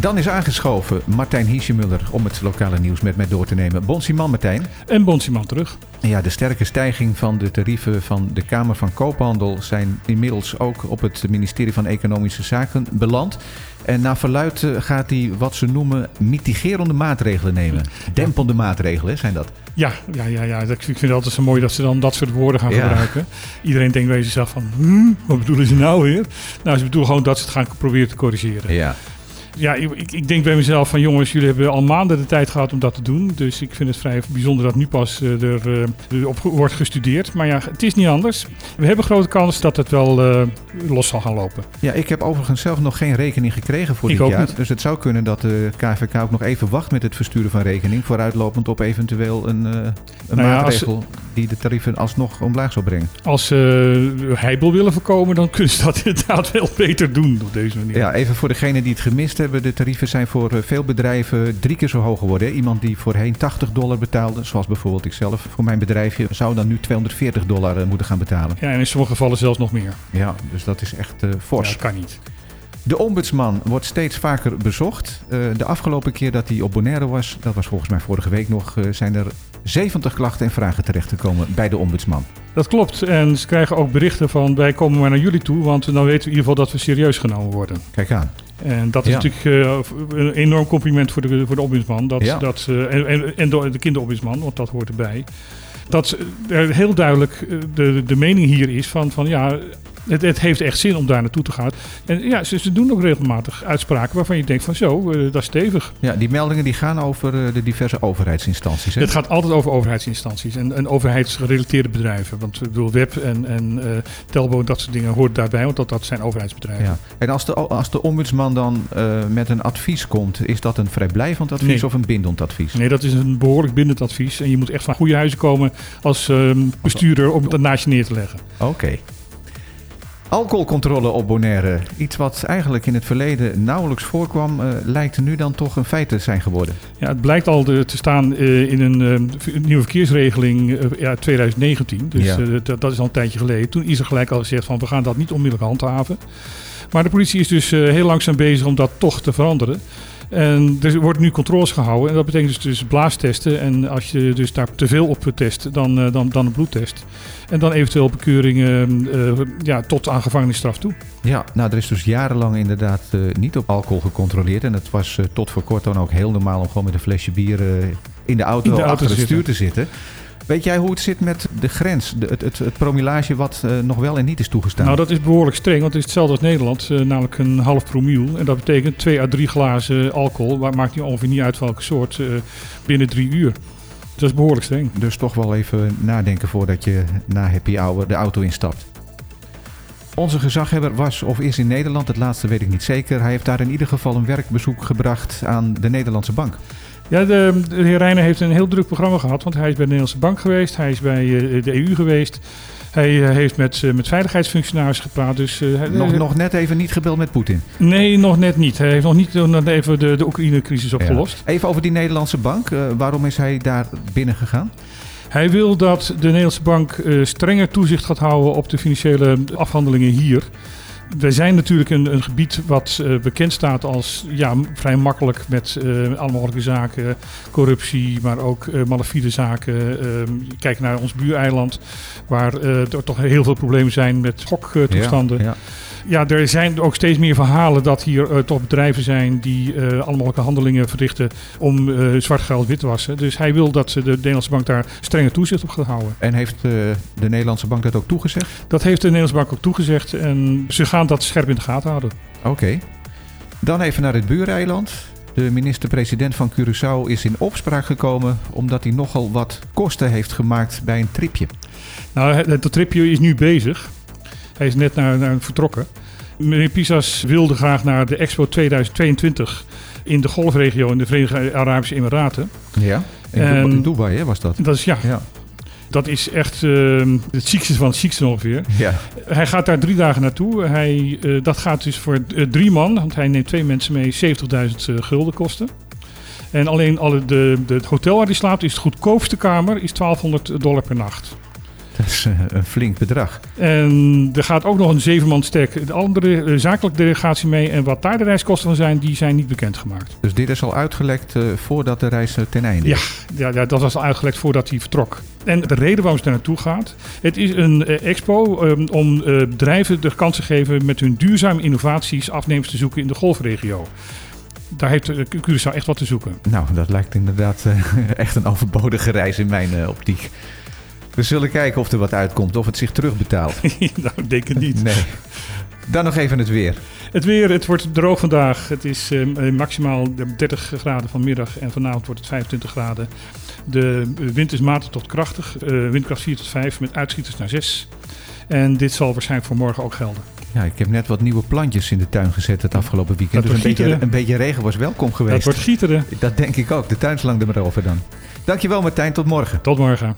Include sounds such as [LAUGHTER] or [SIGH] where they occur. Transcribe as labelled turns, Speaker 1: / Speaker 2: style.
Speaker 1: Dan is aangeschoven Martijn Hiesjemuller om het lokale nieuws met mij door te nemen. Bonsiman Martijn.
Speaker 2: En Bonsiman terug.
Speaker 1: Ja, de sterke stijging van de tarieven van de Kamer van Koophandel zijn inmiddels ook op het ministerie van Economische Zaken beland. En naar verluid eh, gaat hij wat ze noemen mitigerende maatregelen nemen. Dempende maatregelen zijn dat.
Speaker 2: Ja, ja, ja, ja. Ik vind het altijd zo mooi dat ze dan dat soort woorden gaan gebruiken. Iedereen denkt bij zichzelf van, hm, wat bedoelen ze nou weer? Nou, ze bedoelen gewoon dat ze het gaan proberen te corrigeren.
Speaker 1: Ja
Speaker 2: ja, ik, ik, denk bij mezelf van jongens, jullie hebben al maanden de tijd gehad om dat te doen. Dus ik vind het vrij bijzonder dat nu pas uh, er uh, op wordt gestudeerd. Maar ja, het is niet anders. We hebben grote kans dat het wel uh, los zal gaan lopen.
Speaker 1: Ja, ik heb overigens zelf nog geen rekening gekregen voor
Speaker 2: ik
Speaker 1: dit jaar.
Speaker 2: Niet.
Speaker 1: Dus het zou kunnen dat de KVK ook nog even wacht met het versturen van rekening. Vooruitlopend op eventueel een, een nou maatregel ja, als, die de tarieven alsnog omlaag zou brengen.
Speaker 2: Als ze heibel willen voorkomen, dan kunnen ze dat [LAUGHS] inderdaad wel beter doen op deze manier.
Speaker 1: Ja, even voor degene die het gemist hebben hebben. De tarieven zijn voor eh, veel bedrijven drie keer zo hoog geworden. Iemand die voorheen 80 dollar betaalde, zoals bijvoorbeeld ikzelf voor mijn bedrijfje, zou dan nu 240 dollar eh, moeten gaan betalen.
Speaker 2: Ja, en in sommige gevallen zelfs nog meer.
Speaker 1: Ja, dus dat is echt uh, fors.
Speaker 2: Ja, dat kan niet.
Speaker 1: De ombudsman wordt steeds vaker bezocht. Uh, de afgelopen keer dat hij op Bonaire was, dat was volgens mij vorige week nog, uh, zijn er 70 klachten en vragen terechtgekomen bij de ombudsman.
Speaker 2: Dat klopt. En ze krijgen ook berichten van wij komen maar naar jullie toe, want dan weten we in ieder geval dat we serieus genomen worden.
Speaker 1: Kijk aan.
Speaker 2: En dat is ja. natuurlijk uh, een enorm compliment voor de, voor de ombudsman. Dat,
Speaker 1: Ja.
Speaker 2: dat, uh, en, de kinderombudsman, want dat hoort erbij. Dat er heel duidelijk de, de mening hier is van, van ja, het, het, heeft echt zin om daar naartoe te gaan. En ja, ze, ze doen ook regelmatig uitspraken waarvan je denkt van zo, uh, dat is stevig.
Speaker 1: Ja, die meldingen die gaan over uh, de diverse overheidsinstanties. Hè?
Speaker 2: Het gaat altijd over overheidsinstanties en, en overheidsgerelateerde bedrijven. Want ik bedoel, Web en, en uh, Telbo en dat soort dingen hoort daarbij, want dat, dat zijn overheidsbedrijven.
Speaker 1: Ja. En als de, als de ombudsman dan met een advies komt, is dat een vrijblijvend advies
Speaker 2: nee.
Speaker 1: of een bindend advies?
Speaker 2: Nee, dat is een behoorlijk bindend advies. En je moet echt van goede huizen komen als um, bestuurder om het naast je neer te leggen.
Speaker 1: Oké. Okay. Alcoholcontrole op Bonaire. Iets wat eigenlijk in het verleden nauwelijks voorkwam, uh, lijkt nu dan toch een feit te zijn geworden.
Speaker 2: Ja, het blijkt al te staan uh, in een uh, nieuwe verkeersregeling ja, 2019. Dus
Speaker 1: ja.
Speaker 2: dat, dat is al een tijdje geleden. Toen is er gelijk al gezegd van we gaan dat niet onmiddellijk handhaven. Maar de politie is dus heel langzaam bezig om dat toch te veranderen. En er wordt nu controles gehouden. En dat betekent dus, dus blaastesten. En als je dus daar te veel op test, dan, uh, dan, dan een bloedtest. En dan eventueel bekeuringen uh, ja, tot aan gevangenisstraf toe.
Speaker 1: Ja, nou er is dus jarenlang inderdaad uh, niet op alcohol gecontroleerd. En het was tot voor kort dan ook heel normaal om gewoon met een flesje bier in de auto,
Speaker 2: in de auto
Speaker 1: achter het stuur te zitten. Weet jij hoe het zit met de grens, de, het, het, het promillage wat uh, nog wel en niet is toegestaan?
Speaker 2: Nou, dat is behoorlijk streng, want het is hetzelfde als Nederland, uh, namelijk een half promiel. En dat betekent twee à drie glazen alcohol, maar maakt niet ongeveer niet uit welke soort, uh, binnen drie uur. Dat is behoorlijk streng.
Speaker 1: Dus toch wel even nadenken voordat je na happy hour de auto instapt. Onze gezaghebber was of is in Nederland, het laatste weet ik niet zeker. Hij heeft daar in ieder geval een werkbezoek gebracht aan de Nederlandse bank.
Speaker 2: Ja, de, de heer Reijnen heeft een heel druk programma gehad, want hij is bij de Nederlandse Bank geweest, hij is bij uh, de EU geweest. Hij uh, heeft met, uh, met veiligheidsfunctionarissen gepraat. Dus,
Speaker 1: nog, nog net even niet gebeld met Poetin?
Speaker 2: Nee, nog net niet. Hij heeft nog niet nog even de, de Oekraïne-crisis opgelost.
Speaker 1: Ja. Even over die Nederlandse bank. waarom is hij daar binnen gegaan?
Speaker 2: Hij wil dat de Nederlandse bank strenger toezicht gaat houden op de financiële afhandelingen hier. Wij zijn natuurlijk een, een gebied wat uh, bekend staat als ja, vrij makkelijk met uh, alle mogelijke zaken, corruptie, maar ook uh, malafide zaken. kijk naar ons buureiland, waar er toch heel veel problemen zijn met schoktoestanden.
Speaker 1: Ja, ja.
Speaker 2: Ja, er zijn ook steeds meer verhalen dat hier uh, toch bedrijven zijn die uh, allemaal handelingen verrichten om uh, zwart geld wit te wassen. Dus hij wil dat de Nederlandse bank daar strenge toezicht op gaat houden.
Speaker 1: En heeft de Nederlandse bank dat ook toegezegd?
Speaker 2: Dat heeft de Nederlandse bank ook toegezegd en ze gaan dat scherp in de gaten houden.
Speaker 1: Oké. Okay. Dan even naar het buureiland. De minister-president van Curaçao is in opspraak gekomen omdat hij nogal wat kosten heeft gemaakt bij een tripje.
Speaker 2: Nou, dat tripje is nu bezig. Hij is net naar, naar vertrokken. Meneer Pisas wilde graag naar de Expo 2022 in de golfregio in de Verenigde Arabische Emiraten.
Speaker 1: Ja, in, en, in Dubai hè, was dat?
Speaker 2: Dat is ja.
Speaker 1: ja.
Speaker 2: Dat is echt uh, het ziekste van het ziekste ongeveer.
Speaker 1: Ja.
Speaker 2: Hij gaat daar drie dagen naartoe. Hij, uh, dat gaat dus voor uh, drie man, want hij neemt twee mensen mee, 70.000 gulden kosten. En alleen alle de, de, het hotel waar hij slaapt is de goedkoopste kamer, is 1200 dollar per nacht.
Speaker 1: Dat is eh, een flink bedrag.
Speaker 2: En er gaat ook nog een zeven man sterk de andere eh, zakelijke delegatie mee. En wat daar de reiskosten van zijn, die zijn niet bekendgemaakt.
Speaker 1: Dus dit is al uitgelekt eh, voordat de reis ten einde is.
Speaker 2: ja, ja, dat was al uitgelegd voordat hij vertrok. En de reden waarom ze daar naartoe gaat. Het is een expo ehm, om bedrijven de kans te geven met hun duurzame innovaties afnemers te zoeken in de golfregio. Daar heeft Curaçao echt wat te zoeken.
Speaker 1: Nou, dat lijkt inderdaad [LAUGHS] echt een overbodige reis in mijn optiek. We zullen kijken of er wat uitkomt, of het zich terugbetaalt. [LAUGHS]
Speaker 2: nou, ik denk het niet.
Speaker 1: Nee. Dan nog even het weer.
Speaker 2: Het weer, het wordt droog vandaag. Het is eh, maximaal 30 graden vanmiddag en vanavond wordt het 25 graden. De eh, wind is matig tot krachtig, eh, windkracht 4 tot 5 met uitschieters naar 6. En dit zal waarschijnlijk voor morgen ook gelden.
Speaker 1: Ja, ik heb net wat nieuwe plantjes in de tuin gezet het afgelopen weekend.
Speaker 2: Dat
Speaker 1: Dus een beetje, een beetje regen was welkom geweest.
Speaker 2: wordt gieteren.
Speaker 1: Dat denk ik ook. De tuin is lang er maar over dan. Dankjewel Martijn, tot morgen.
Speaker 2: Tot morgen.